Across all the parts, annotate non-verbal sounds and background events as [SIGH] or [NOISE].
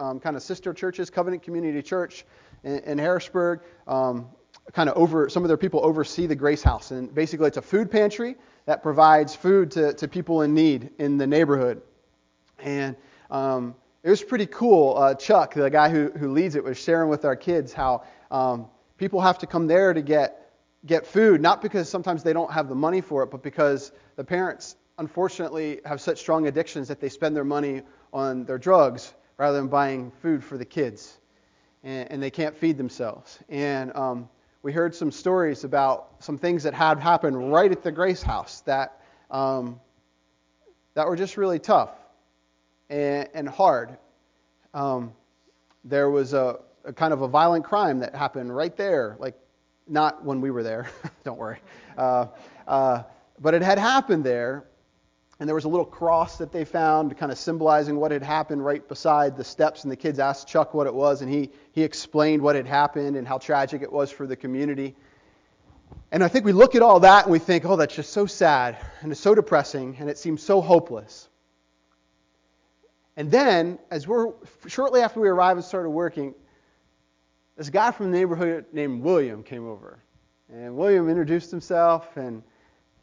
um, kind of sister churches, Covenant Community Church in, in Harrisburg, um, kind of over some of their people oversee the Grace House, and basically it's a food pantry that provides food to, to people in need in the neighborhood. And um, it was pretty cool. Uh, Chuck, the guy who, who leads it, was sharing with our kids how um, people have to come there to get get food, not because sometimes they don't have the money for it, but because the parents unfortunately have such strong addictions that they spend their money on their drugs rather than buying food for the kids, and, and they can't feed themselves. And um, we heard some stories about some things that had happened right at the Grace House that um, that were just really tough and, and hard. Um, there was a, a, kind of a violent crime that happened right there, like not when we were there, [LAUGHS] don't worry. Uh, uh, but it had happened there, and there was a little cross that they found, kind of symbolizing what had happened right beside the steps. And the kids asked Chuck what it was, and he, he explained what had happened and how tragic it was for the community. And I think we look at all that and we think, oh, that's just so sad, and it's so depressing, and it seems so hopeless. And then, as we're shortly after we arrived and started working, this guy from the neighborhood named William came over. And William introduced himself and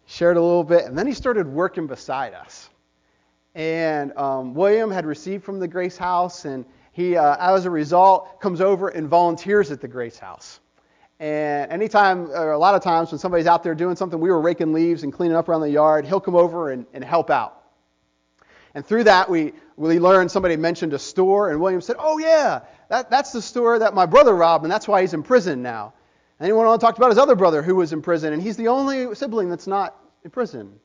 shared a little bit, and then he started working beside us. And um, William had received from the Grace House, and he, uh, as a result, comes over and volunteers at the Grace House. And anytime, or a lot of times, when somebody's out there doing something, we were raking leaves and cleaning up around the yard, he'll come over and, and help out. And through that, we, we learned somebody mentioned a store, and William said, Oh, yeah, that, that's the store that my brother robbed, and that's why he's in prison now. And he went on and talked about his other brother who was in prison, and he's the only sibling that's not in prison.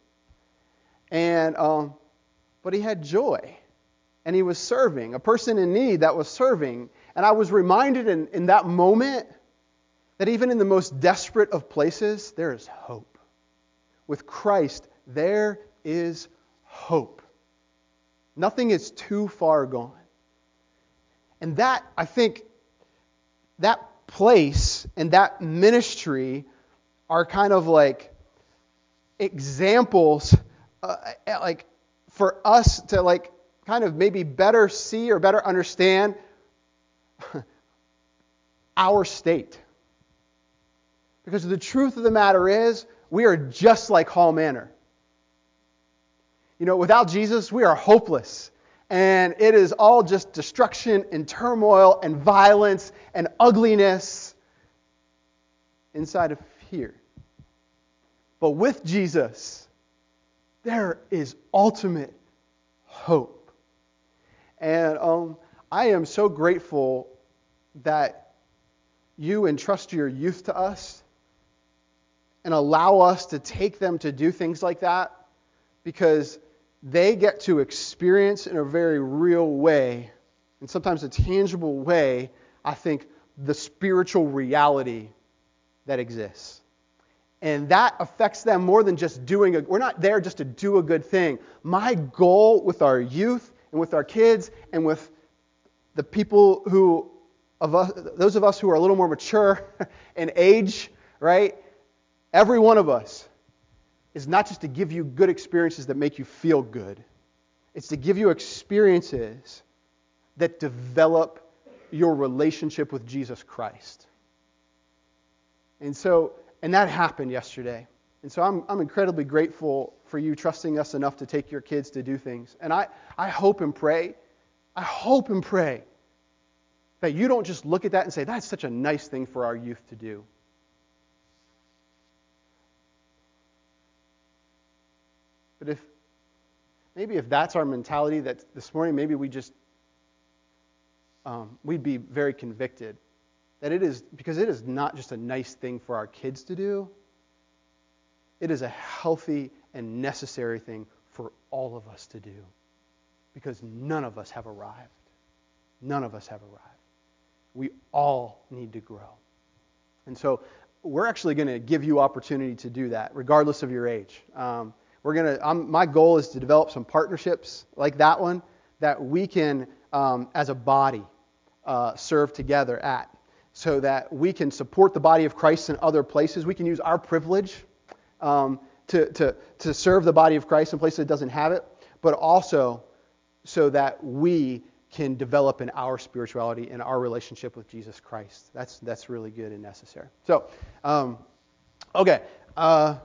And, um, but he had joy, and he was serving, a person in need that was serving. And I was reminded in, in that moment that even in the most desperate of places, there is hope. With Christ, there is hope. Nothing is too far gone. And that, I think, that place and that ministry are kind of like examples, uh, like for us to like kind of maybe better see or better understand [LAUGHS] our state. Because the truth of the matter is, we are just like Hall Manor. You know, without Jesus, we are hopeless. And it is all just destruction and turmoil and violence and ugliness inside of here. But with Jesus, there is ultimate hope. And um, I am so grateful that you entrust your youth to us and allow us to take them to do things like that because they get to experience in a very real way, and sometimes a tangible way, I think, the spiritual reality that exists. And that affects them more than just doing a, we're not there just to do a good thing. My goal with our youth and with our kids and with the people who, of us, those of us who are a little more mature [LAUGHS] in age, right? Every one of us is not just to give you good experiences that make you feel good, it's to give you experiences that develop your relationship with Jesus Christ. And so, and that happened yesterday. And so I'm, I'm incredibly grateful for you trusting us enough to take your kids to do things. And I, I hope and pray, I hope and pray that you don't just look at that and say, that's such a nice thing for our youth to do. But if maybe if that's our mentality, that this morning maybe we just um, we'd be very convicted that it is because it is not just a nice thing for our kids to do. It is a healthy and necessary thing for all of us to do because none of us have arrived. None of us have arrived. We all need to grow. And so we're actually going to give you opportunity to do that, regardless of your age. Um, we're gonna. I'm, my goal is to develop some partnerships like that one that we can, um, as a body, uh, serve together at, so that we can support the body of Christ in other places. We can use our privilege um, to, to, to serve the body of Christ in places that doesn't have it, but also so that we can develop in our spirituality and our relationship with Jesus Christ. That's that's really good and necessary. So, um, okay, uh,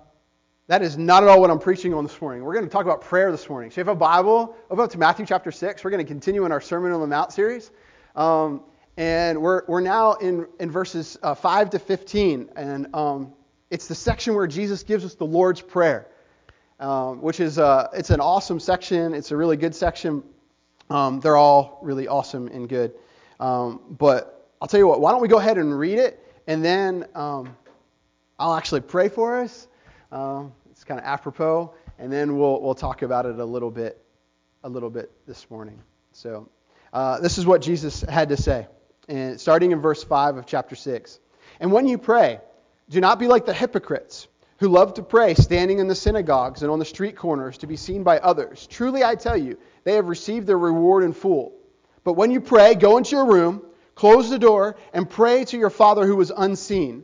that is not at all what I'm preaching on this morning. We're going to talk about prayer this morning. So, if you have a Bible, open up to Matthew chapter six. We're going to continue in our Sermon on the Mount series, um, and we're we're now in in verses uh, five to fifteen, and um, it's the section where Jesus gives us the Lord's prayer. Um, which is uh, it's an awesome section. It's a really good section. Um, they're all really awesome and good. Um, but I'll tell you what, why don't we go ahead and read it, and then um, I'll actually pray for us. Um, it's kind of apropos, and then we'll we'll talk about it a little bit, a little bit this morning. So uh, this is what Jesus had to say, and starting in verse five of chapter six. And when you pray, do not be like the hypocrites who love to pray standing in the synagogues and on the street corners to be seen by others. Truly I tell you they have received their reward in full. But when you pray, go into your room, close the door, and pray to your Father who is unseen.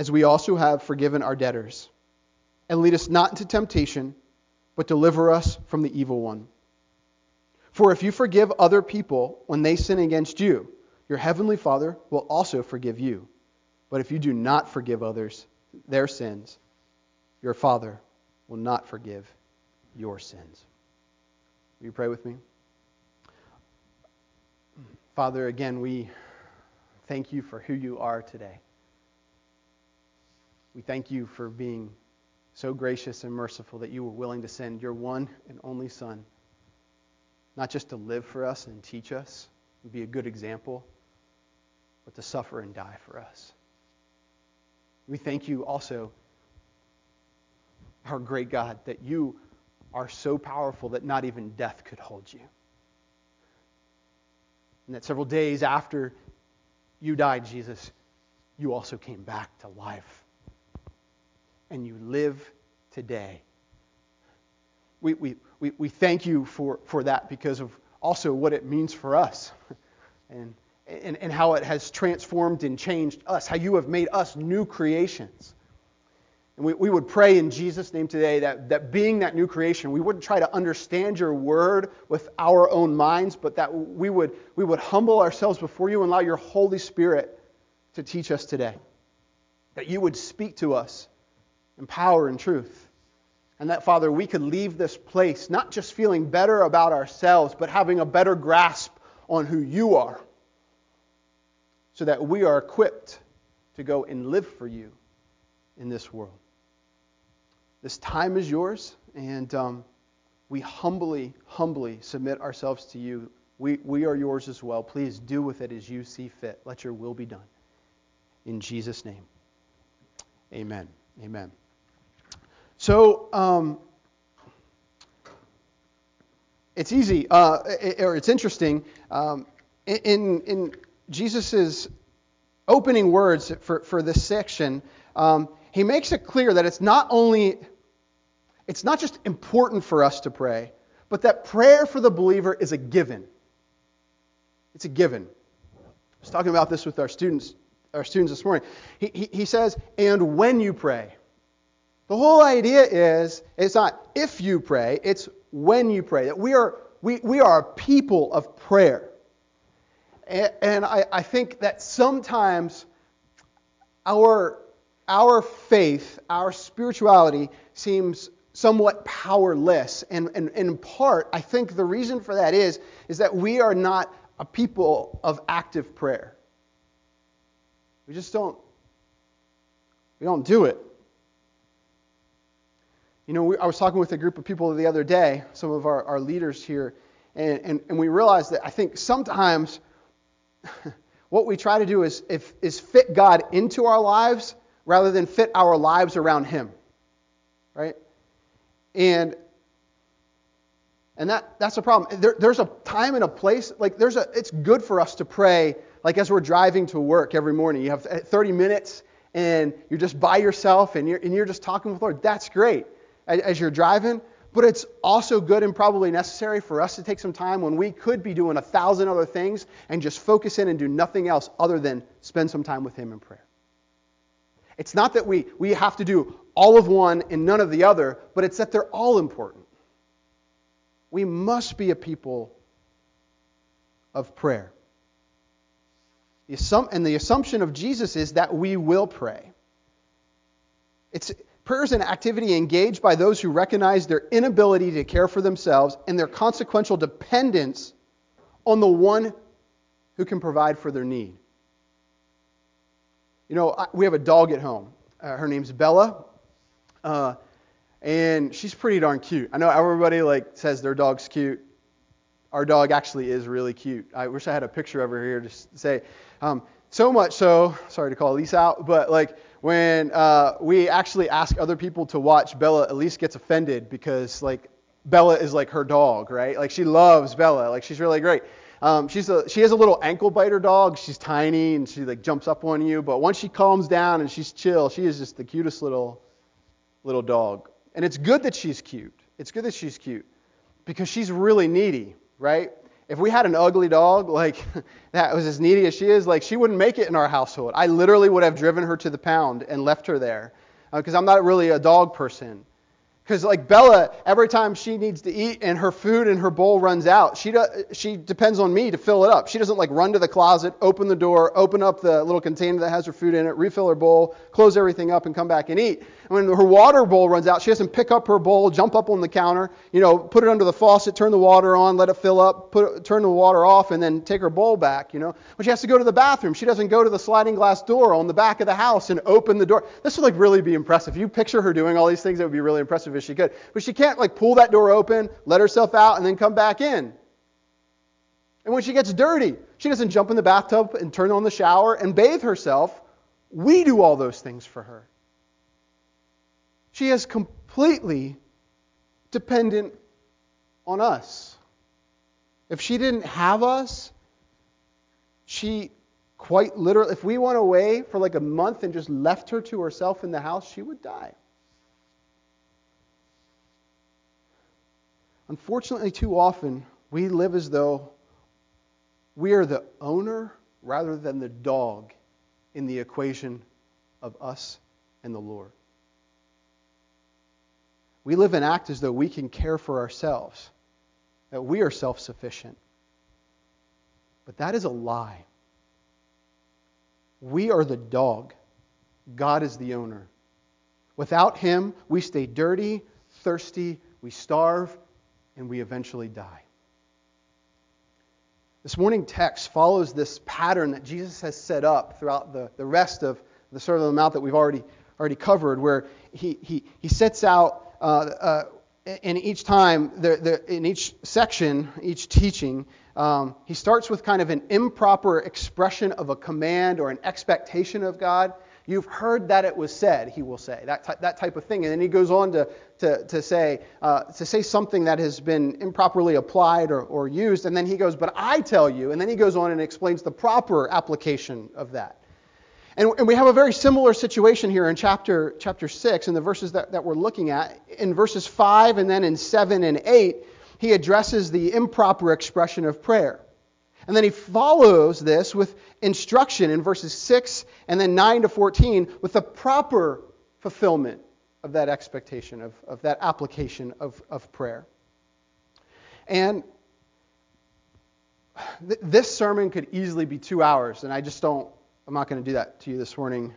as we also have forgiven our debtors. And lead us not into temptation, but deliver us from the evil one. For if you forgive other people when they sin against you, your heavenly Father will also forgive you. But if you do not forgive others their sins, your Father will not forgive your sins. Will you pray with me? Father, again, we thank you for who you are today. We thank you for being so gracious and merciful that you were willing to send your one and only Son, not just to live for us and teach us and be a good example, but to suffer and die for us. We thank you also, our great God, that you are so powerful that not even death could hold you. And that several days after you died, Jesus, you also came back to life. And you live today. We, we, we, we thank you for, for that because of also what it means for us [LAUGHS] and, and, and how it has transformed and changed us, how you have made us new creations. And we, we would pray in Jesus' name today that, that being that new creation, we wouldn't try to understand your word with our own minds, but that we would, we would humble ourselves before you and allow your Holy Spirit to teach us today. That you would speak to us in power and truth. And that, Father, we could leave this place not just feeling better about ourselves, but having a better grasp on who you are. So that we are equipped to go and live for you in this world. This time is yours, and um, we humbly, humbly submit ourselves to you. We, we are yours as well. Please do with it as you see fit. Let your will be done. In Jesus' name, amen. Amen. So, um, it's easy, uh, or it's interesting. Um, in in Jesus' opening words for, for this section, um, he makes it clear that it's not only it's not just important for us to pray, but that prayer for the believer is a given. It's a given. I was talking about this with our students, our students this morning. He, he, he says, and when you pray. The whole idea is it's not if you pray, it's when you pray. That we are we, we are a people of prayer. And, I, I think that sometimes our our faith, our spirituality seems somewhat powerless. And, and, and, in part, I think the reason for that is, is that we are not a people of active prayer. We just don't, we don't do it. You know, we, I was talking with a group of people the other day, some of our, our leaders here, and, and, and we realized that I think sometimes [LAUGHS] what we try to do is, if, is fit God into our lives rather than fit our lives around Him. Right? And And that, that's a problem. There, there's a time and a place. Like there's a, it's good for us to pray. Like as we're driving to work every morning, you have uh, 30 minutes and you're just by yourself and you're, and you're just talking with the Lord. That's great as, you're driving. But it's also good and probably necessary for us to take some time when we could be doing a thousand other things and just focus in and do nothing else other than spend some time with Him in prayer. It's not that we, we have to do all of one and none of the other, but it's that they're all important. We must be a people of prayer. And the assumption of Jesus is that we will pray. It's, prayer is an activity engaged by those who recognize their inability to care for themselves and their consequential dependence on the one who can provide for their need. You know, we have a dog at home. Uh, her name's Bella. Uh, and she's pretty darn cute. I know everybody like says their dog's cute. Our dog actually is really cute. I wish I had a picture of her here to say. Um, so much so, sorry to call Elise out, but like when uh, we actually ask other people to watch, Bella Elise gets offended because like Bella is like her dog, right? Like she loves Bella, like she's really great. Um, she's a, she has a little ankle biter dog. She's tiny and she like jumps up on you, but once she calms down and she's chill, she is just the cutest little little dog. And it's good that she's cute. It's good that she's cute because she's really needy, right? If we had an ugly dog, like [LAUGHS] that was as needy as she is, like she wouldn't make it in our household. I literally would have driven her to the pound and left her there because uh, I'm not really a dog person. Because like Bella, every time she needs to eat and her food and her bowl runs out, she do, she depends on me to fill it up. She doesn't like run to the closet, open the door, open up the little container that has her food in it, refill her bowl, close everything up, and come back and eat. When her water bowl runs out, she doesn't pick up her bowl, jump up on the counter, you know, put it under the faucet, turn the water on, let it fill up, put turn the water off, and then take her bowl back. You know, when she has to go to the bathroom, she doesn't go to the sliding glass door on the back of the house and open the door. This would like really be impressive. If you picture her doing all these things, it would be really impressive if she could. But she can't like pull that door open, let herself out, and then come back in. And when she gets dirty, she doesn't jump in the bathtub and turn on the shower and bathe herself. We do all those things for her. She is completely dependent on us. If she didn't have us, she quite literally, if we went away for like a month and just left her to herself in the house, she would die. Unfortunately, too often, we live as though we are the owner rather than the dog in the equation of us and the Lord. We live and act as though we can care for ourselves, that we are self sufficient. But that is a lie. We are the dog, God is the owner. Without Him, we stay dirty, thirsty, we starve, and we eventually die. This morning text follows this pattern that Jesus has set up throughout the, the rest of the Sermon on the Mount that we've already, already covered, where he, he, he sets out uh, uh, in each time, the, the, in each section, each teaching, um, he starts with kind of an improper expression of a command or an expectation of God. You've heard that it was said, he will say, that, t- that type of thing. And then he goes on to, to, to, say, uh, to say something that has been improperly applied or, or used. And then he goes, But I tell you. And then he goes on and explains the proper application of that. And, and we have a very similar situation here in chapter, chapter 6, in the verses that, that we're looking at. In verses 5 and then in 7 and 8, he addresses the improper expression of prayer. And then he follows this with instruction in verses 6 and then 9 to 14 with the proper fulfillment of that expectation, of, of that application of, of prayer. And th- this sermon could easily be two hours, and I just don't, I'm not going to do that to you this morning.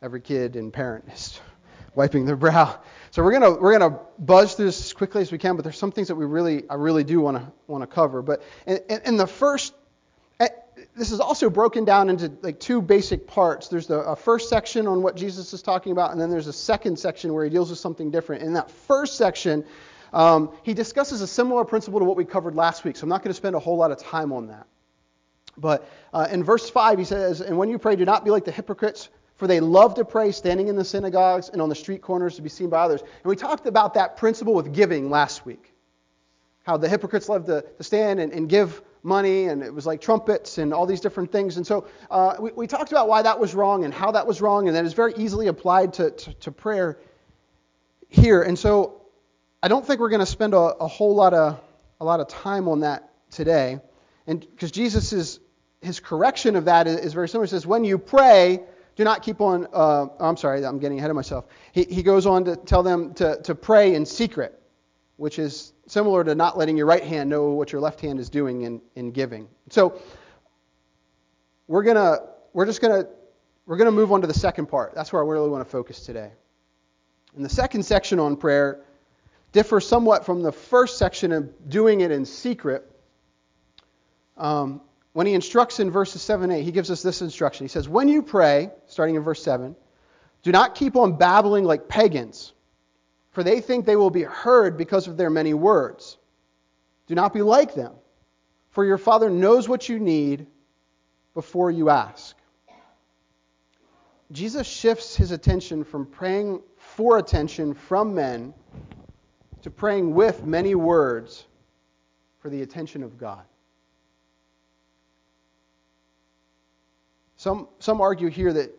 Every kid and parent is [LAUGHS] wiping their brow. So we're gonna we're gonna buzz through this as quickly as we can, but there's some things that we really I really do want to want to cover. But in, the first, eh, this is also broken down into like two basic parts. There's the first section on what Jesus is talking about, and then there's a second section where he deals with something different. In that first section, um, he discusses a similar principle to what we covered last week. So I'm not going to spend a whole lot of time on that. But uh, in verse 5, he says, And when you pray, do not be like the hypocrites for they love to pray standing in the synagogues and on the street corners to be seen by others. And we talked about that principle with giving last week. how the hypocrites love to, to stand and, and give money, and it was like trumpets and all these different things. And so uh, we, we, talked about why that was wrong and how that was wrong, and that is very easily applied to, to, to prayer here. And so I don't think we're going to spend a, a, whole lot of a lot of time on that today, and because Jesus is his correction of that is, is, very similar. He says, "When you pray, do not keep on." Uh, I'm sorry, I'm getting ahead of myself. He, he goes on to tell them to, to pray in secret, which is similar to not letting your right hand know what your left hand is doing in, in giving. So we're gonna we're just gonna we're gonna move on to the second part. That's where I really want to focus today. And the second section on prayer differs somewhat from the first section of doing it in secret. Um, when he instructs in verses 7 8, he gives us this instruction. He says, When you pray, starting in verse 7, do not keep on babbling like pagans, for they think they will be heard because of their many words. Do not be like them, for your Father knows what you need before you ask. Jesus shifts his attention from praying for attention from men to praying with many words for the attention of God. Some, some argue here that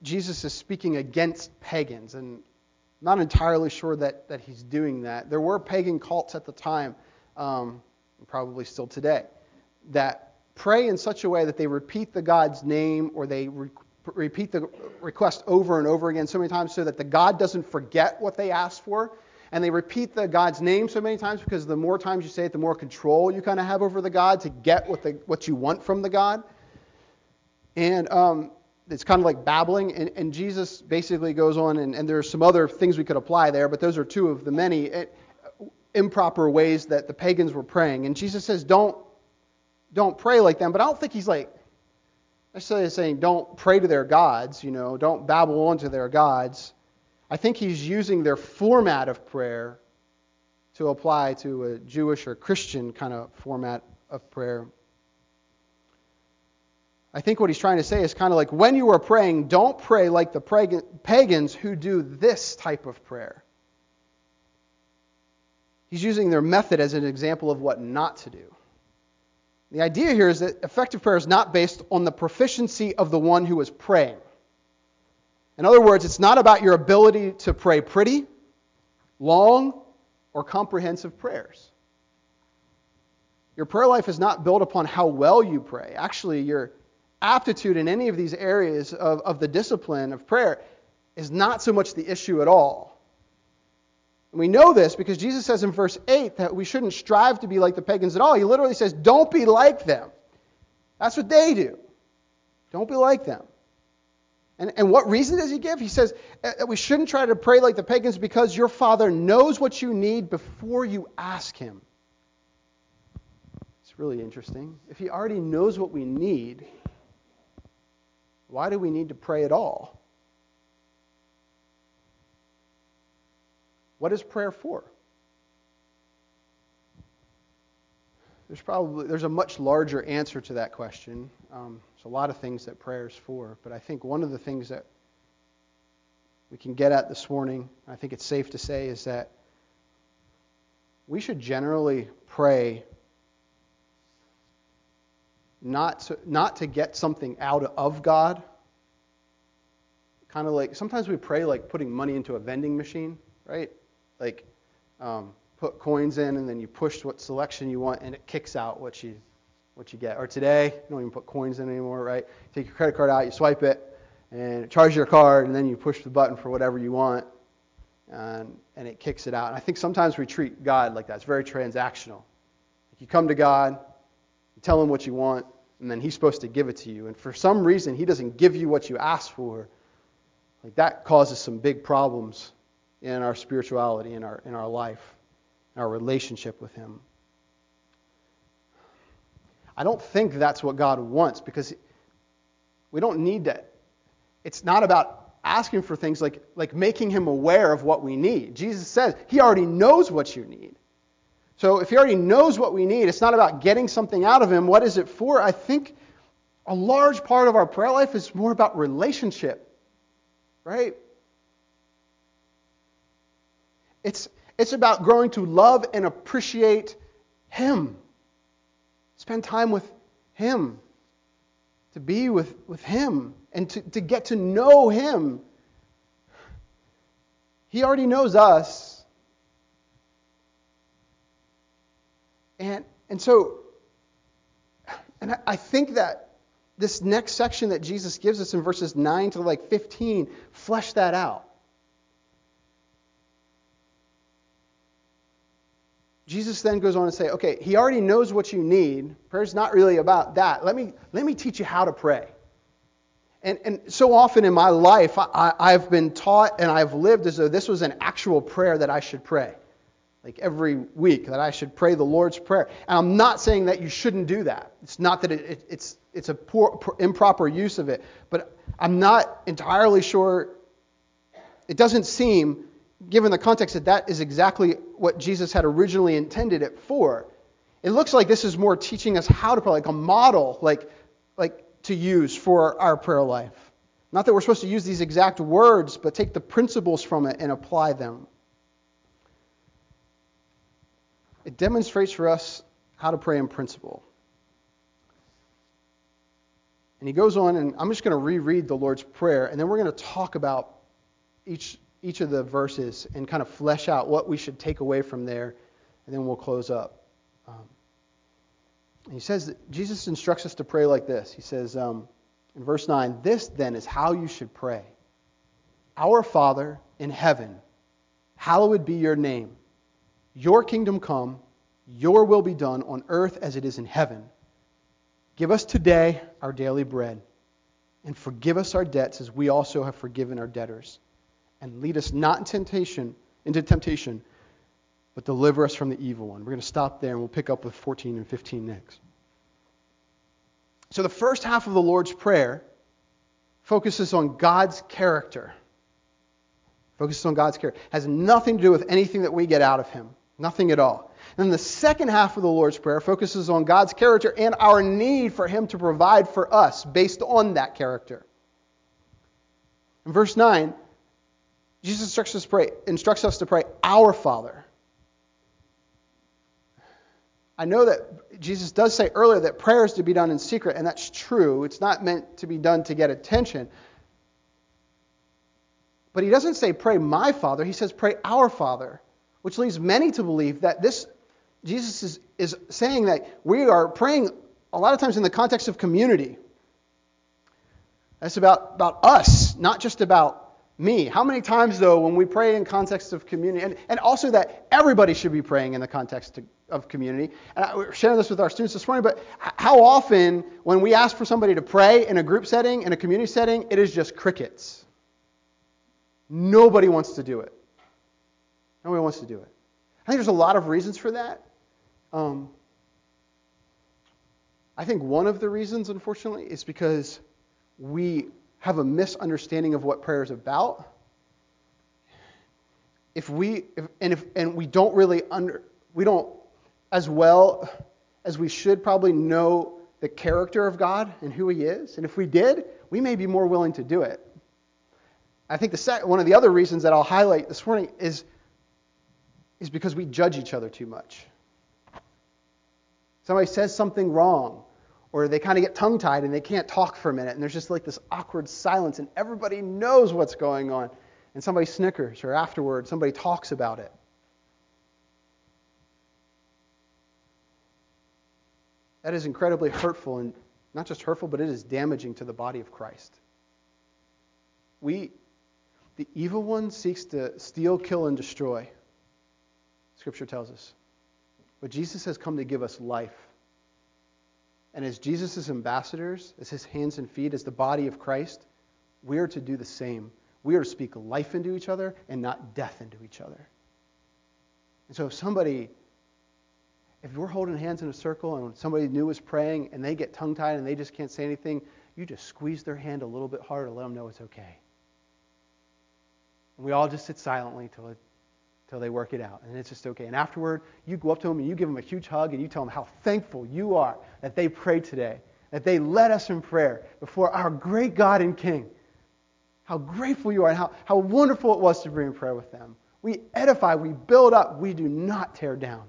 Jesus is speaking against pagans, and I'm not entirely sure that, that he's doing that. There were pagan cults at the time, um, probably still today, that pray in such a way that they repeat the God's name or they re- repeat the request over and over again so many times so that the God doesn't forget what they asked for. And they repeat the God's name so many times because the more times you say it, the more control you kind of have over the God to get what, the, what you want from the God. And um, it's kind of like babbling. And, and Jesus basically goes on, and, and there's some other things we could apply there, but those are two of the many eh, improper ways that the pagans were praying. And Jesus says, don't, don't pray like them. But I don't think he's like necessarily saying don't pray to their gods, you know, don't babble on to their gods. I think he's using their format of prayer to apply to a Jewish or Christian kind of format of prayer. I think what he's trying to say is kind of like when you are praying, don't pray like the pagans who do this type of prayer. He's using their method as an example of what not to do. The idea here is that effective prayer is not based on the proficiency of the one who is praying. In other words, it's not about your ability to pray pretty, long, or comprehensive prayers. Your prayer life is not built upon how well you pray. Actually, your aptitude in any of these areas of, of the discipline of prayer is not so much the issue at all. And we know this because Jesus says in verse 8 that we shouldn't strive to be like the pagans at all. He literally says, Don't be like them. That's what they do. Don't be like them. And, and what reason does he give? He says that we shouldn't try to pray like the pagans because your Father knows what you need before you ask Him. It's really interesting. If He already knows what we need, why do we need to pray at all? What is prayer for? There's probably there's a much larger answer to that question. Um, there's a lot of things that prayer is for, but I think one of the things that we can get at this morning, I think it's safe to say, is that we should generally pray not to, not to get something out of God. Kind of like sometimes we pray like putting money into a vending machine, right? Like um, put coins in and then you push what selection you want and it kicks out what you what you get. Or today, you don't even put coins in anymore, right? Take your credit card out, you swipe it, and it charges your card, and then you push the button for whatever you want, and, and it kicks it out. And I think sometimes we treat God like that. It's very transactional. You come to God, you tell him what you want, and then he's supposed to give it to you. And for some reason, he doesn't give you what you ask for. Like that causes some big problems in our spirituality, in our, in our life, in our relationship with him. I don't think that's what God wants because we don't need to. It's not about asking for things like, like making him aware of what we need. Jesus says he already knows what you need. So if he already knows what we need, it's not about getting something out of him. What is it for? I think a large part of our prayer life is more about relationship, right? It's, It's about growing to love and appreciate Him. Spend time with Him. To be with, with Him and to, to get to know Him. He already knows us. And, and so, and I, think that this next section that Jesus gives us in verses 9 to like 15 flesh that out. Jesus then goes on to say, okay, he already knows what you need. Prayer's not really about that. Let me, let me teach you how to pray. And, and so often in my life, I, I've been taught and I've lived as though this was an actual prayer that I should pray. Like every week, that I should pray the Lord's Prayer. And I'm not saying that you shouldn't do that. It's not that it, it, it's, it's a poor, poor, improper use of it. But I'm not entirely sure. It doesn't seem given the context that that is exactly what Jesus had originally intended it for. It looks like this is more teaching us how to pray, like a model, like, like to use for our prayer life. Not that we're supposed to use these exact words, but take the principles from it and apply them. It demonstrates for us how to pray in principle. And he goes on, and I'm just going to reread the Lord's Prayer, and then we're going to talk about each each of the verses and kind of flesh out what we should take away from there, and then we'll close up. Um, he says that Jesus instructs us to pray like this. He says um, in verse 9, This then is how you should pray Our Father in heaven, hallowed be your name. Your kingdom come, your will be done on earth as it is in heaven. Give us today our daily bread, and forgive us our debts as we also have forgiven our debtors and lead us not in temptation, into temptation, but deliver us from the evil one. We're going to stop there and we'll pick up with 14 and 15 next. So the first half of the Lord's Prayer focuses on God's character. Focuses on God's character. Has nothing to do with anything that we get out of Him. Nothing at all. Then the second half of the Lord's Prayer focuses on God's character and our need for Him to provide for us based on that character. In verse 9, Jesus instructs us to pray, instructs us to pray, Our Father. I know that Jesus does say earlier that prayer is to be done in secret, and that's true. It's not meant to be done to get attention. But he doesn't say, Pray my Father. He says, Pray our Father, which leads many to believe that this, Jesus is, is saying that we are praying a lot of times in the context of community. That's about, about us, not just about me. How many times, though, when we pray in context of community, and, and also that everybody should be praying in the context of community. And I, we're sharing this with our students this morning, but how often, when we ask for somebody to pray in a group setting, in a community setting, it is just crickets. Nobody wants to do it. Nobody wants to do it. I think there's a lot of reasons for that. Um, I think one of the reasons, unfortunately, is because we have a misunderstanding of what prayer is about, if we if, and if and we don't really under we don't as well as we should probably know the character of God and who He is, and if we did, we may be more willing to do it. I think the one of the other reasons that I'll highlight this morning is is because we judge each other too much. Somebody says something wrong, or they kind of get tongue tied and they can't talk for a minute, and there's just like this awkward silence, and everybody knows what's going on. And somebody snickers, or afterward, somebody talks about it. That is incredibly hurtful, and not just hurtful, but it is damaging to the body of Christ. We, the evil one seeks to steal, kill, and destroy. Scripture tells us. But Jesus has come to give us life and as Jesus' ambassadors, as his hands and feet, as the body of Christ, we are to do the same. We are to speak life into each other and not death into each other. And so if somebody, if we're holding hands in a circle and somebody new is praying and they get tongue tied and they just can't say anything, you just squeeze their hand a little bit harder to let them know it's okay. And we all just sit silently until it till they work it out. And it's just okay. And afterward, you go up to them and you give them a huge hug and you tell them how thankful you are that they prayed today, that they led us in prayer before our great God and King. How grateful you are and how, how wonderful it was to be in prayer with them. We edify, we build up, we do not tear down.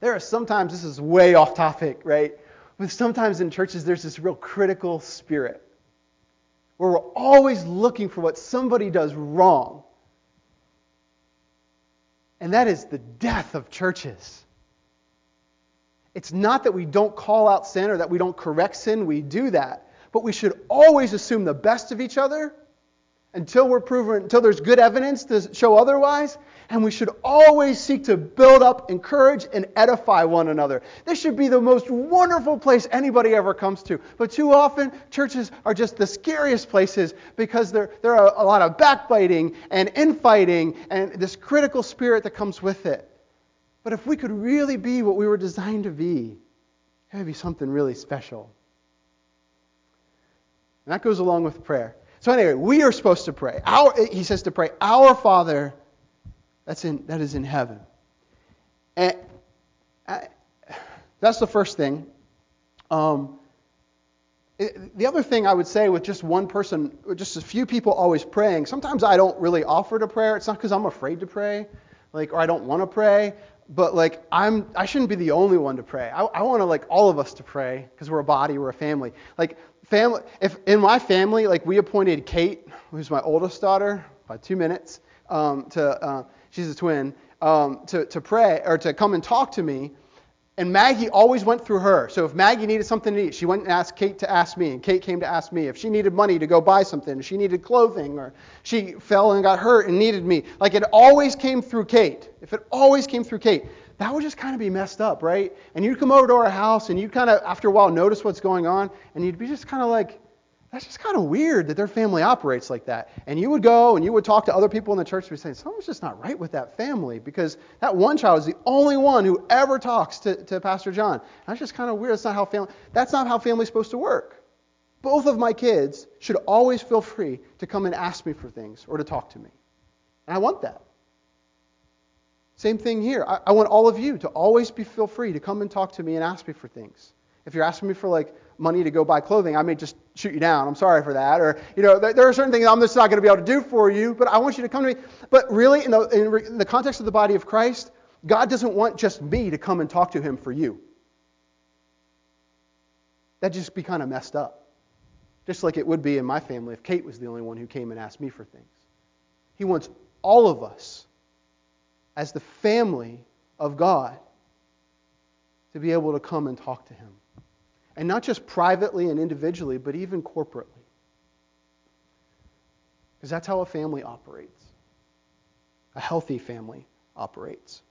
There are sometimes, this is way off topic, right? But sometimes in churches there's this real critical spirit where we're always looking for what somebody does wrong. And that is the death of churches. It's not that we don't call out sin or that we don't correct sin, we do that. But we should always assume the best of each other until we're proven, until there's good evidence to show otherwise. And we should always seek to build up, encourage, and edify one another. This should be the most wonderful place anybody ever comes to. But too often, churches are just the scariest places because there, there are a lot of backbiting and infighting and this critical spirit that comes with it. But if we could really be what we were designed to be, it would be something really special. And that goes along with prayer. So anyway, we are supposed to pray. Our, he says to pray, Our Father that's in, that is in heaven. And I, that's the first thing. Um, it, the other thing I would say with just one person, just a few people always praying, sometimes I don't really offer to prayer. It's not because I'm afraid to pray, like, or I don't want to pray, but like I'm, I shouldn't be the only one to pray. I, I want to like all of us to pray because we're a body, we're a family. Like family, if in my family, like we appointed Kate, who's my oldest daughter, by two minutes, um, to uh, she's a twin, um, to, to pray or to come and talk to me. And Maggie always went through her. So if Maggie needed something to eat, she went and asked Kate to ask me, and Kate came to ask me. If she needed money to go buy something, she needed clothing, or she fell and got hurt and needed me, like it always came through Kate. If it always came through Kate, that would just kind of be messed up, right? And you'd come over to our house, and you'd kind of, after a while, notice what's going on, and you'd be just kind of like, that's just kind of weird that their family operates like that. And you would go and you would talk to other people in the church and be saying, something's just not right with that family because that one child is the only one who ever talks to, to Pastor John. That's just kind of weird. That's not how family that's not how family's supposed to work. Both of my kids should always feel free to come and ask me for things or to talk to me. And I want that. Same thing here. I, I want all of you to always be feel free to come and talk to me and ask me for things. If you're asking me for like money to go buy clothing, I may just shoot you down. I'm sorry for that. Or, you know, there are certain things I'm just not going to be able to do for you, but I want you to come to me. But really, in the, in the context of the body of Christ, God doesn't want just me to come and talk to him for you. That'd just be kind of messed up. Just like it would be in my family if Kate was the only one who came and asked me for things. He wants all of us, as the family of God, to be able to come and talk to him. And not just privately and individually, but even corporately. Because that's how a family operates. A healthy family operates.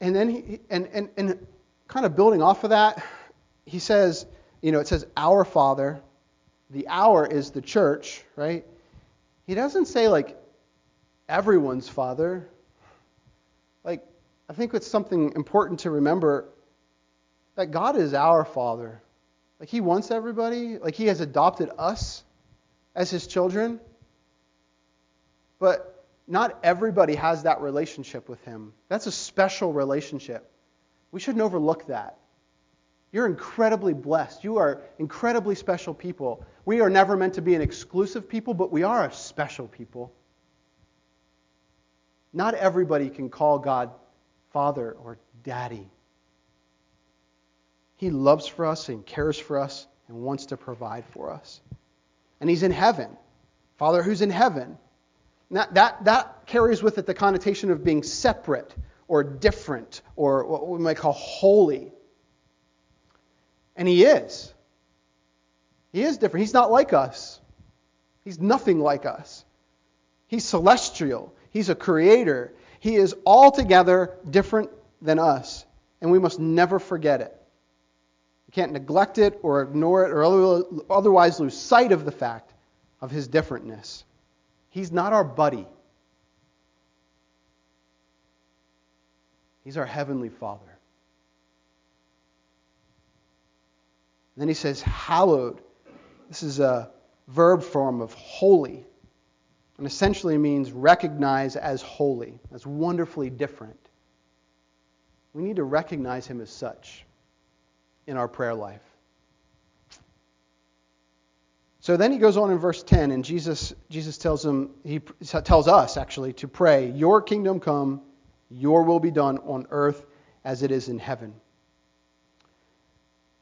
And then he, and, and, and kind of building off of that, he says, you know, it says, Our Father. The our is the church, right? He doesn't say, like, everyone's Father. I think it's something important to remember that God is our Father. Like, He wants everybody, like, He has adopted us as His children. But not everybody has that relationship with Him. That's a special relationship. We shouldn't overlook that. You're incredibly blessed. You are incredibly special people. We are never meant to be an exclusive people, but we are a special people. Not everybody can call God Father or Daddy. He loves for us and cares for us and wants to provide for us. And He's in heaven. Father who's in heaven. That, that, that carries with it the connotation of being separate or different or what we might call holy. And He is. He is different. He's not like us. He's nothing like us. He's celestial. He's a creator. He is altogether different than us, and we must never forget it. We can't neglect it or ignore it or otherwise lose sight of the fact of his differentness. He's not our buddy. He's our heavenly Father. And then he says, hallowed. This is a verb form of holy and essentially means recognize as holy, as wonderfully different. We need to recognize him as such in our prayer life. So then he goes on in verse 10, and Jesus, Jesus tells him, he tells us actually to pray, Your kingdom come, your will be done on earth as it is in heaven.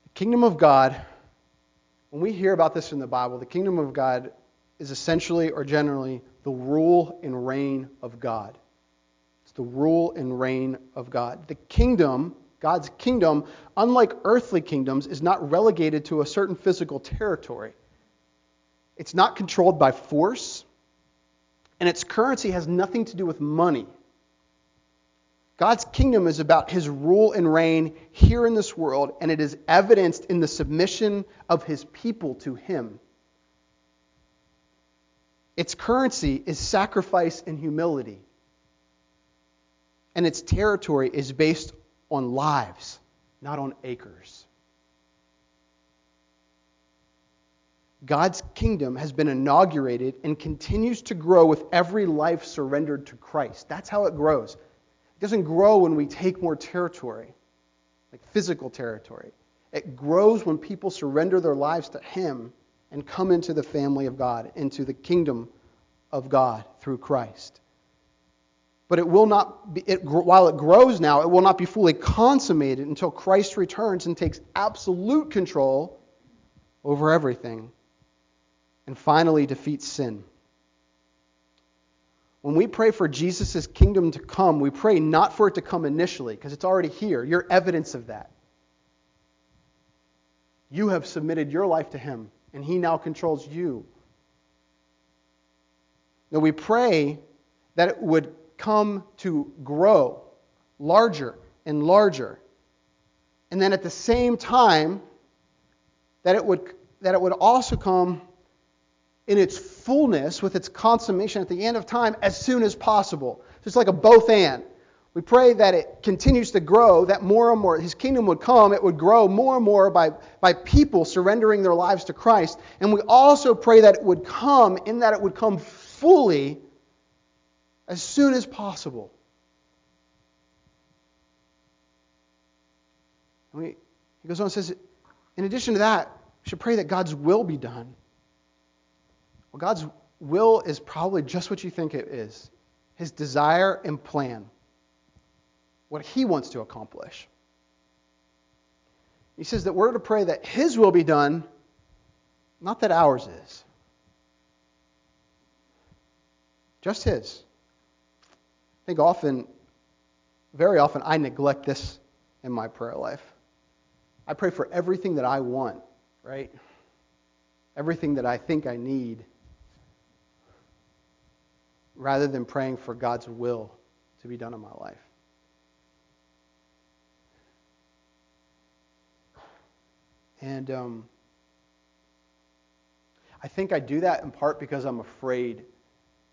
The kingdom of God, when we hear about this in the Bible, the kingdom of God is essentially or generally the rule and reign of God. It's the rule and reign of God. The kingdom, God's kingdom, unlike earthly kingdoms, is not relegated to a certain physical territory. It's not controlled by force, and its currency has nothing to do with money. God's kingdom is about his rule and reign here in this world, and it is evidenced in the submission of his people to him. Its currency is sacrifice and humility, and its territory is based on lives, not on acres. God's kingdom has been inaugurated and continues to grow with every life surrendered to Christ. That's how it grows. It doesn't grow when we take more territory, like physical territory. It grows when people surrender their lives to Him and come into the family of God, into the kingdom of God through Christ. But it will not be, it, while it grows now, it will not be fully consummated until Christ returns and takes absolute control over everything and finally defeats sin. When we pray for Jesus' kingdom to come, we pray not for it to come initially, because it's already here. You're evidence of that. You have submitted your life to Him, and He now controls you. Now, we pray that it would come to grow larger and larger. And then at the same time, that it would, that it would also come in its fullness, with its consummation at the end of time, as soon as possible. So it's like a both and. We pray that it continues to grow, that more and more, his kingdom would come, it would grow more and more by, by people surrendering their lives to Christ. And we also pray that it would come, in that it would come fully as soon as possible. We, he goes on and says, in addition to that, we should pray that God's will be done. Well, God's will is probably just what you think it is His desire and plan, what He wants to accomplish. He says that we're to pray that His will be done, not that ours is. Just His. I think often, very often, I neglect this in my prayer life. I pray for everything that I want, right? Everything that I think I need rather than praying for God's will to be done in my life. And um, I think I do that in part because I'm afraid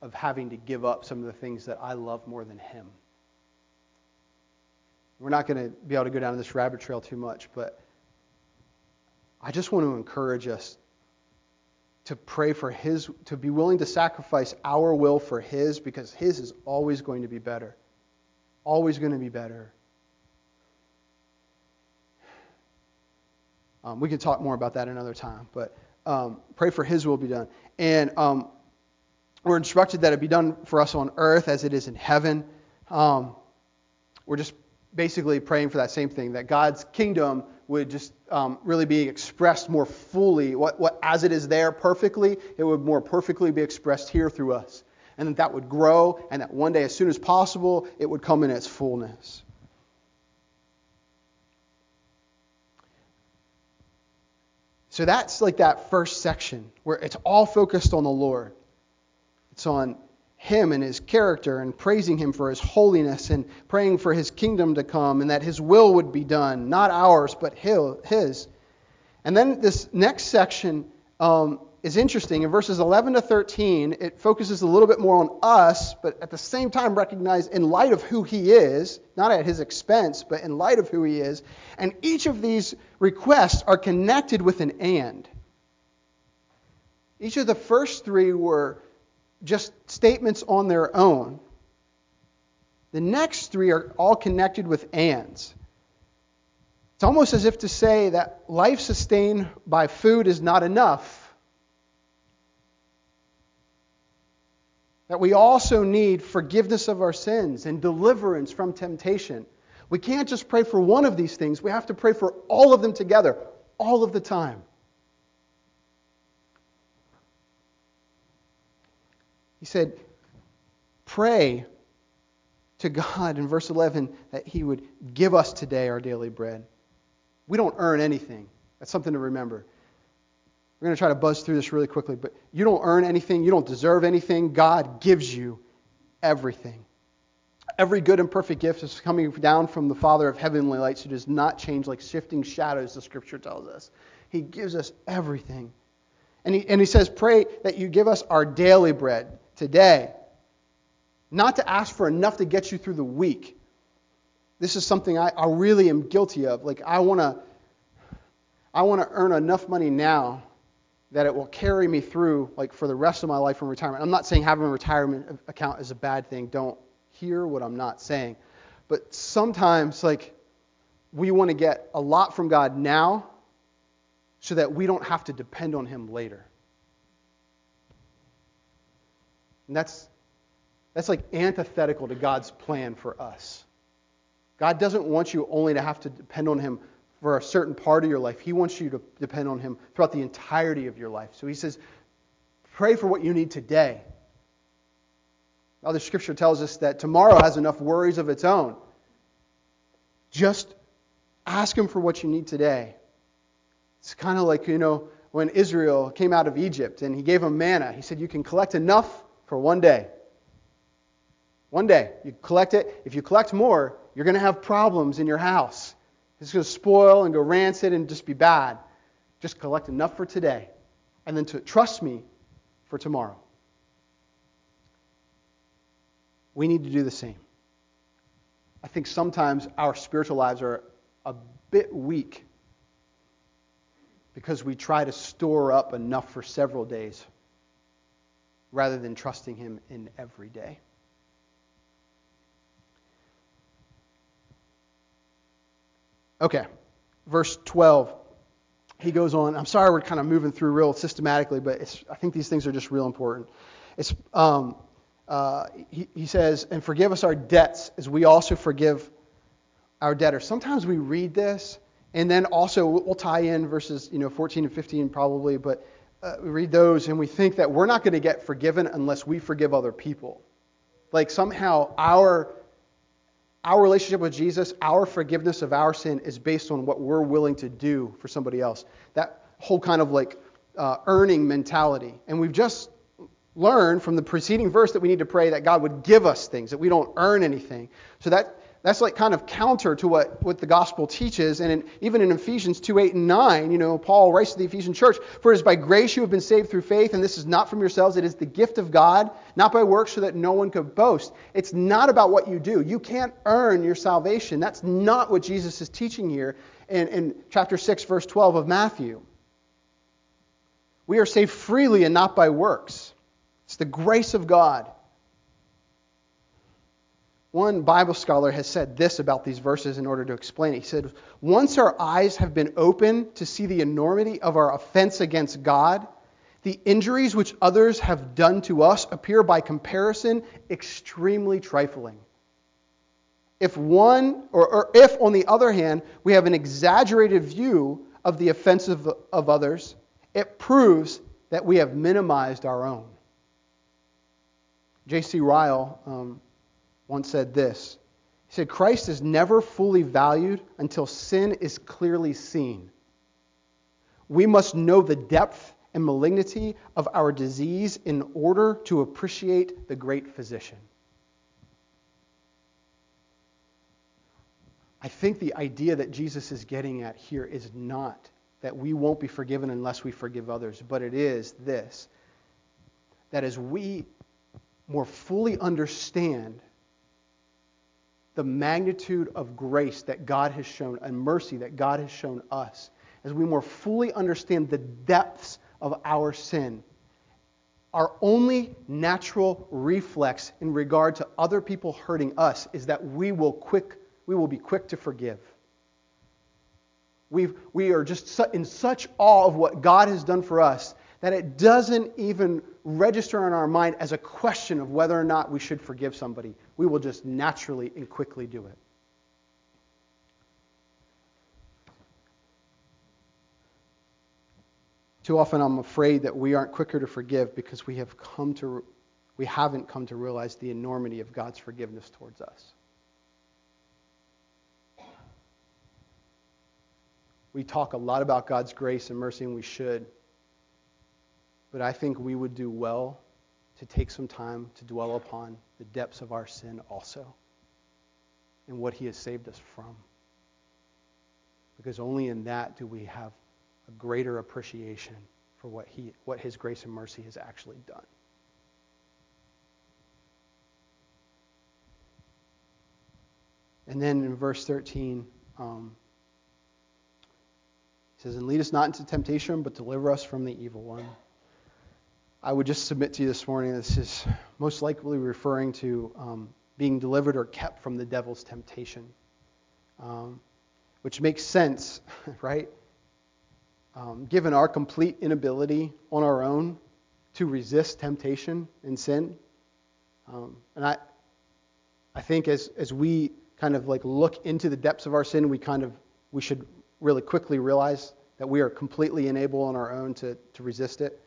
of having to give up some of the things that I love more than Him. We're not going to be able to go down this rabbit trail too much, but I just want to encourage us to pray for His, to be willing to sacrifice our will for His because His is always going to be better. Always going to be better. Um, we can talk more about that another time, but um, pray for His will be done. And um, we're instructed that it be done for us on earth as it is in heaven. Um, we're just basically praying for that same thing, that God's kingdom would just um, really be expressed more fully. What, what, as it is there perfectly, it would more perfectly be expressed here through us. And that that would grow, and that one day, as soon as possible, it would come in its fullness. So that's like that first section where it's all focused on the Lord. It's on him and his character and praising him for his holiness and praying for his kingdom to come and that his will would be done, not ours, but his. And then this next section um, is interesting. In verses 11 to 13, it focuses a little bit more on us, but at the same time recognize in light of who he is, not at his expense, but in light of who he is. And each of these requests are connected with an and. Each of the first three were just statements on their own. The next three are all connected with ands. It's almost as if to say that life sustained by food is not enough. That we also need forgiveness of our sins and deliverance from temptation. We can't just pray for one of these things, we have to pray for all of them together, all of the time. He said, Pray to God in verse 11 that He would give us today our daily bread. We don't earn anything. That's something to remember. We're going to try to buzz through this really quickly, but you don't earn anything. You don't deserve anything. God gives you everything. Every good and perfect gift is coming down from the Father of heavenly lights who does not change like shifting shadows, the scripture tells us. He gives us everything. And he, and he says, Pray that you give us our daily bread today. Not to ask for enough to get you through the week. This is something I, I really am guilty of. Like, I want to. I want to earn enough money now that it will carry me through like for the rest of my life in retirement. I'm not saying having a retirement account is a bad thing. Don't hear what I'm not saying. But sometimes like we want to get a lot from God now so that we don't have to depend on him later. And that's that's like antithetical to God's plan for us. God doesn't want you only to have to depend on him for a certain part of your life. He wants you to depend on Him throughout the entirety of your life. So He says, pray for what you need today. Other scripture tells us that tomorrow has enough worries of its own. Just ask Him for what you need today. It's kind of like, you know, when Israel came out of Egypt and He gave them manna. He said, You can collect enough for one day. One day. You collect it. If you collect more, you're going to have problems in your house. It's going to spoil and go rancid and just be bad. Just collect enough for today and then to trust me for tomorrow. We need to do the same. I think sometimes our spiritual lives are a bit weak because we try to store up enough for several days rather than trusting Him in every day. Okay, verse 12. He goes on. I'm sorry we're kind of moving through real systematically, but I think these things are just real important. It's, um, uh, he, he says, and forgive us our debts as we also forgive our debtors. Sometimes we read this, and then also we'll tie in verses you know 14 and 15 probably, but uh, we read those and we think that we're not going to get forgiven unless we forgive other people. Like somehow our our relationship with Jesus, our forgiveness of our sin is based on what we're willing to do for somebody else. That whole kind of like uh, earning mentality. And we've just learned from the preceding verse that we need to pray that God would give us things, that we don't earn anything. So that that's like kind of counter to what, what the gospel teaches. And in, even in Ephesians 2 8 and 9, you know, Paul writes to the Ephesian church, For it is by grace you have been saved through faith, and this is not from yourselves. It is the gift of God, not by works, so that no one could boast. It's not about what you do. You can't earn your salvation. That's not what Jesus is teaching here in, in chapter 6, verse 12 of Matthew. We are saved freely and not by works. It's the grace of God. One Bible scholar has said this about these verses in order to explain it. He said, Once our eyes have been opened to see the enormity of our offense against God, the injuries which others have done to us appear by comparison extremely trifling. If one, or, or if on the other hand, we have an exaggerated view of the offense of, of others, it proves that we have minimized our own. J.C. Ryle, um, once said this. He said, Christ is never fully valued until sin is clearly seen. We must know the depth and malignity of our disease in order to appreciate the great physician. I think the idea that Jesus is getting at here is not that we won't be forgiven unless we forgive others, but it is this that as we more fully understand the magnitude of grace that God has shown and mercy that God has shown us, as we more fully understand the depths of our sin, our only natural reflex in regard to other people hurting us is that we will quick we will be quick to forgive. we we are just in such awe of what God has done for us that it doesn't even register in our mind as a question of whether or not we should forgive somebody. We will just naturally and quickly do it. Too often I'm afraid that we aren't quicker to forgive because we have come to we haven't come to realize the enormity of God's forgiveness towards us. We talk a lot about God's grace and mercy, and we should. But I think we would do well to take some time to dwell upon the depths of our sin also and what He has saved us from. Because only in that do we have a greater appreciation for what, he, what His grace and mercy has actually done. And then in verse 13, um, he says, And lead us not into temptation, but deliver us from the evil one. I would just submit to you this morning this is most likely referring to um, being delivered or kept from the devil's temptation, um, which makes sense, [LAUGHS] right? Um, given our complete inability on our own to resist temptation and sin. Um, and I, I think as, as we kind of like look into the depths of our sin, we kind of we should really quickly realize that we are completely unable on our own to, to resist it.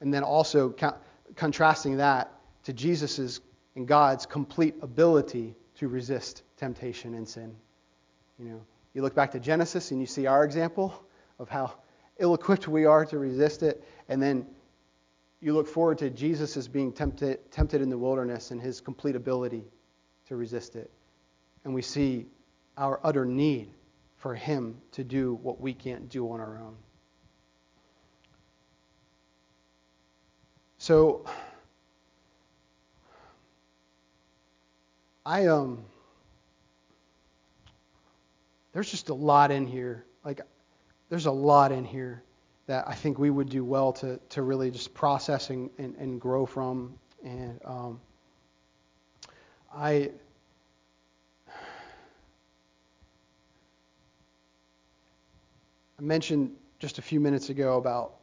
And then also co- contrasting that to Jesus' and God's complete ability to resist temptation and sin. You know, you look back to Genesis and you see our example of how ill-equipped we are to resist it, and then you look forward to Jesus as being tempted, tempted in the wilderness and his complete ability to resist it. And we see our utter need for him to do what we can't do on our own. So I um there's just a lot in here. Like there's a lot in here that I think we would do well to to really just process and, and, and grow from. And um, I I mentioned just a few minutes ago about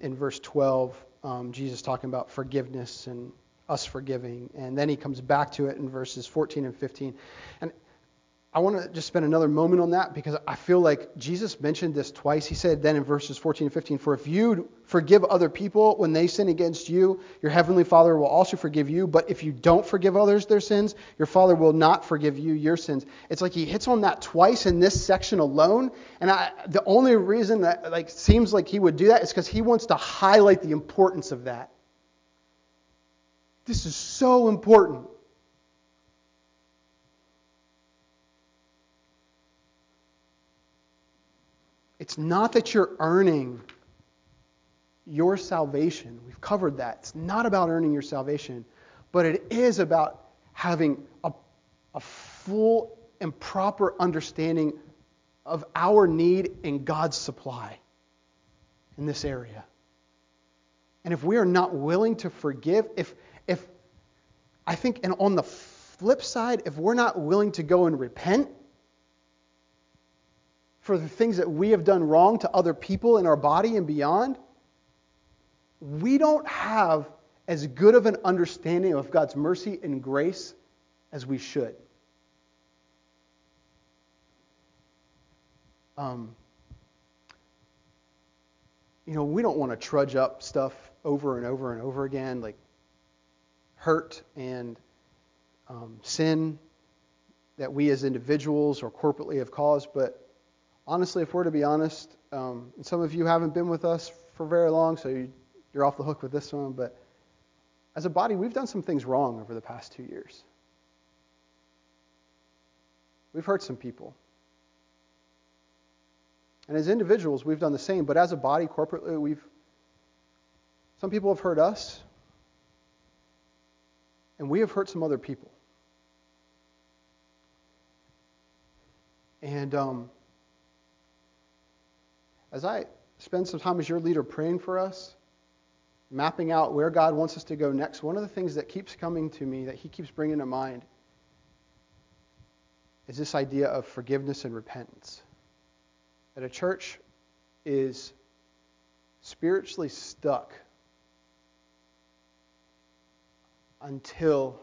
in verse 12 um, Jesus talking about forgiveness and us forgiving. And then he comes back to it in verses 14 and 15. And I want to just spend another moment on that because I feel like Jesus mentioned this twice. He said then in verses 14 and 15, For if you forgive other people when they sin against you, your heavenly Father will also forgive you. But if you don't forgive others their sins, your Father will not forgive you your sins. It's like he hits on that twice in this section alone. And I, the only reason that like seems like he would do that is because he wants to highlight the importance of that. This is so important. It's not that you're earning your salvation. We've covered that. It's not about earning your salvation, but it is about having a, a full and proper understanding of our need and God's supply in this area. And if we are not willing to forgive, if, if I think, and on the flip side, if we're not willing to go and repent, for the things that we have done wrong to other people in our body and beyond, we don't have as good of an understanding of God's mercy and grace as we should. Um, you know, we don't want to trudge up stuff over and over and over again, like hurt and um, sin that we as individuals or corporately have caused, but honestly, if we're to be honest, um, some of you haven't been with us for very long, so you, you're off the hook with this one, but as a body, we've done some things wrong over the past two years. We've hurt some people. And as individuals, we've done the same, but as a body, corporately, we've some people have hurt us, and we have hurt some other people. And um, as I spend some time as your leader praying for us, mapping out where God wants us to go next, one of the things that keeps coming to me, that He keeps bringing to mind, is this idea of forgiveness and repentance. That a church is spiritually stuck until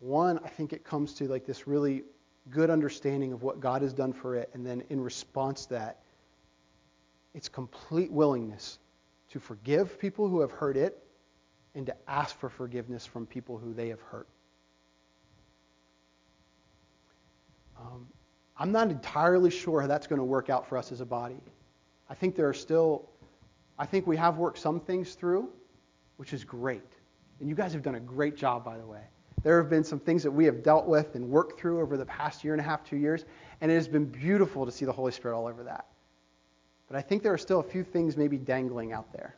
one, I think it comes to like this really good understanding of what God has done for it, and then in response to that, it's complete willingness to forgive people who have hurt it and to ask for forgiveness from people who they have hurt. Um, I'm not entirely sure how that's going to work out for us as a body. I think there are still, I think we have worked some things through, which is great. And you guys have done a great job, by the way. There have been some things that we have dealt with and worked through over the past year and a half, two years, and it has been beautiful to see the Holy Spirit all over that. But I think there are still a few things maybe dangling out there.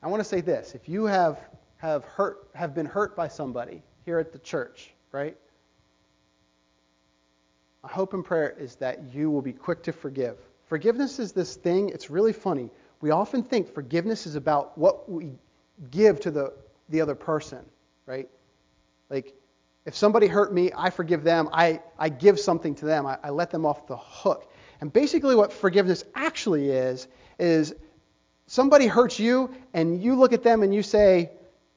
I want to say this if you have, have, hurt, have been hurt by somebody here at the church, right? My hope and prayer is that you will be quick to forgive. Forgiveness is this thing, it's really funny. We often think forgiveness is about what we give to the, the other person, right? Like, if somebody hurt me, I forgive them. I, I give something to them. I, I let them off the hook. And basically, what forgiveness actually is, is somebody hurts you, and you look at them and you say,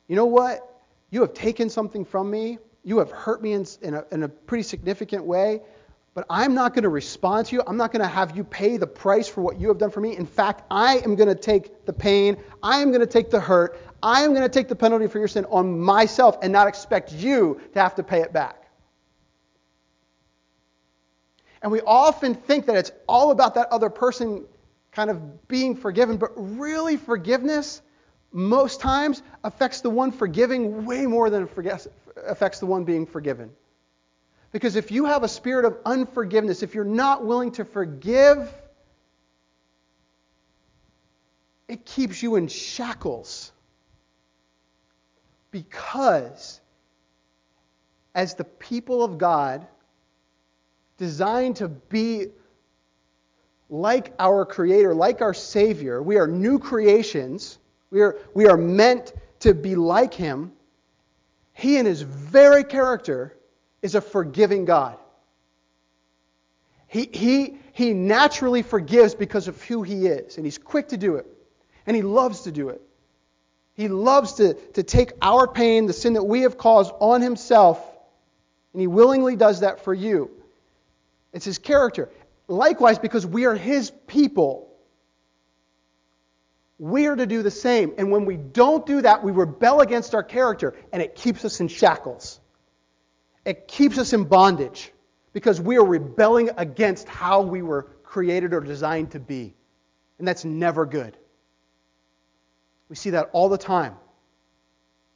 you know what? You have taken something from me. You have hurt me in, in, a, in a pretty significant way. But I'm not going to respond to you. I'm not going to have you pay the price for what you have done for me. In fact, I am going to take the pain. I am going to take the hurt. I am going to take the penalty for your sin on myself and not expect you to have to pay it back. And we often think that it's all about that other person kind of being forgiven, but really, forgiveness most times affects the one forgiving way more than it affects the one being forgiven. Because if you have a spirit of unforgiveness, if you're not willing to forgive, it keeps you in shackles. Because as the people of God, designed to be like our Creator, like our Savior, we are new creations. We are, we are meant to be like Him. He, in His very character, is a forgiving God. He, he, he naturally forgives because of who he is, and he's quick to do it, and he loves to do it. He loves to, to take our pain, the sin that we have caused, on himself, and he willingly does that for you. It's his character. Likewise, because we are his people, we are to do the same. And when we don't do that, we rebel against our character, and it keeps us in shackles. It keeps us in bondage because we are rebelling against how we were created or designed to be. And that's never good. We see that all the time.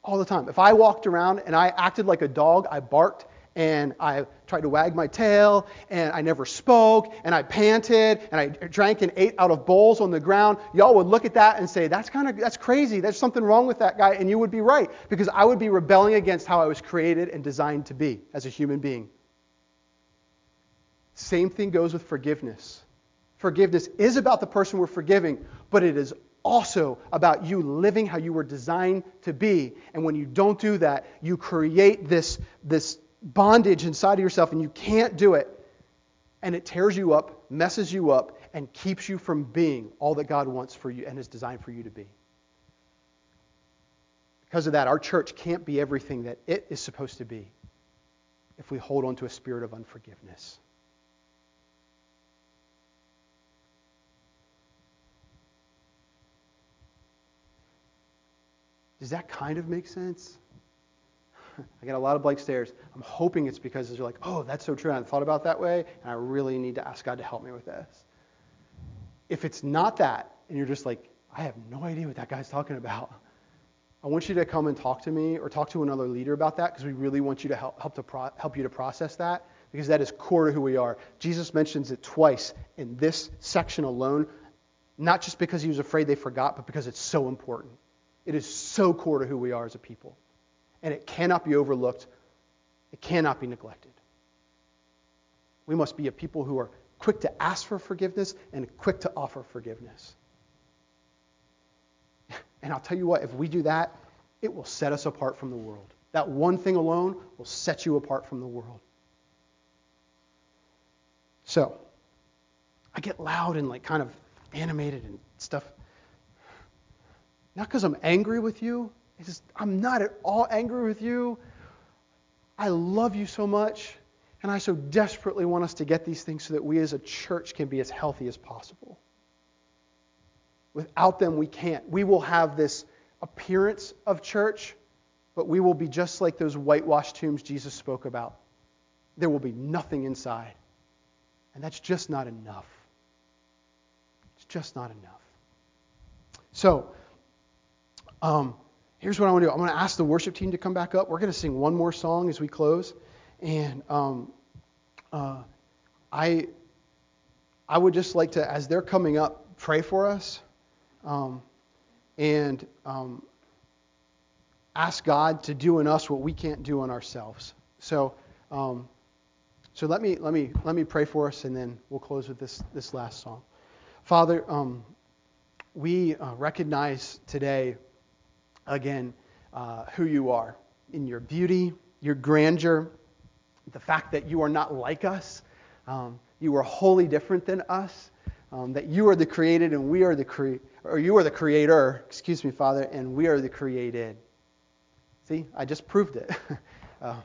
All the time. If I walked around and I acted like a dog, I barked, and I tried to wag my tail, and I never spoke, and I panted, and I drank and ate out of bowls on the ground, y'all would look at that and say, that's kind of that's crazy. There's something wrong with that guy, and you would be right because I would be rebelling against how I was created and designed to be as a human being. Same thing goes with forgiveness. Forgiveness is about the person we're forgiving, but it is also about you living how you were designed to be. And when you don't do that, you create this, this bondage inside of yourself and you can't do it. And it tears you up, messes you up, and keeps you from being all that God wants for you and is designed for you to be. Because of that, our church can't be everything that it is supposed to be if we hold on to a spirit of unforgiveness. Does that kind of make sense? I get a lot of blank stares. I'm hoping it's because you're like, oh, that's so true. I thought about that way, and I really need to ask God to help me with this. If it's not that, and you're just like, I have no idea what that guy's talking about, I want you to come and talk to me or talk to another leader about that because we really want you to help, help, to pro- help you to process that because that is core to who we are. Jesus mentions it twice in this section alone, not just because he was afraid they forgot, but because it's so important. It is so core to who we are as a people and it cannot be overlooked. It cannot be neglected. We must be a people who are quick to ask for forgiveness and quick to offer forgiveness. And I'll tell you what, if we do that, it will set us apart from the world. That one thing alone will set you apart from the world. So, I get loud and like kind of animated and stuff Not because I'm angry with you. It's just, I'm not at all angry with you. I love you so much. And I so desperately want us to get these things so that we as a church can be as healthy as possible. Without them, we can't. We will have this appearance of church, but we will be just like those whitewashed tombs Jesus spoke about. There will be nothing inside. And that's just not enough. It's just not enough. So, um, here's what I want to do. I'm going to ask the worship team to come back up. We're going to sing one more song as we close. And um, uh, I, I would just like to, as they're coming up, pray for us um, and um, ask God to do in us what we can't do in ourselves. So, um, so let me let me let me pray for us, and then we'll close with this this last song. Father, um, we uh, recognize today again uh, who you are in your beauty, your grandeur, the fact that you are not like us, um, you are wholly different than us, um, that you are the created and we are the cre- or you are the creator, excuse me, Father, and we are the created. See, I just proved it. [LAUGHS] uh,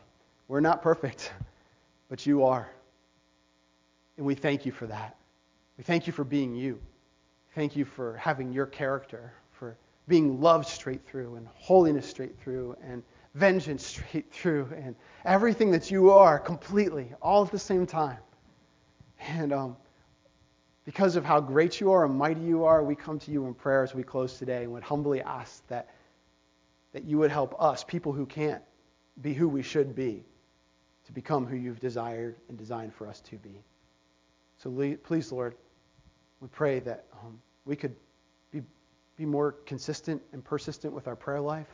we're not perfect, but you are. And we thank you for that. We thank you for being you. Thank you for having your character, being loved straight through, and holiness straight through, and vengeance [LAUGHS] straight through, and everything that you are completely, all at the same time. And um, because of how great you are and mighty you are, we come to you in prayer as we close today and would humbly ask that, that you would help us, people who can't be who we should be, to become who you've desired and designed for us to be. So please, Lord, we pray that um, we could be more consistent and persistent with our prayer life,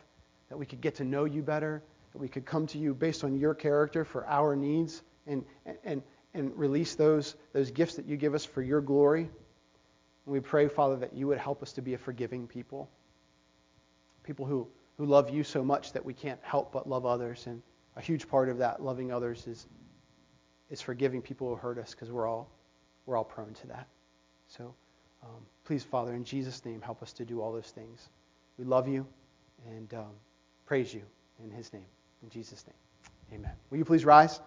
that we could get to know you better, that we could come to you based on your character for our needs and, and, and release those, those gifts that you give us for your glory. And we pray, Father, that you would help us to be a forgiving people, people who, who love you so much that we can't help but love others. And a huge part of that loving others is, is forgiving people who hurt us because we're all, we're all prone to that. So um, please, Father, in Jesus' name, help us to do all those things. We love you and um, praise you in his name. In Jesus' name. Amen. Will you please rise?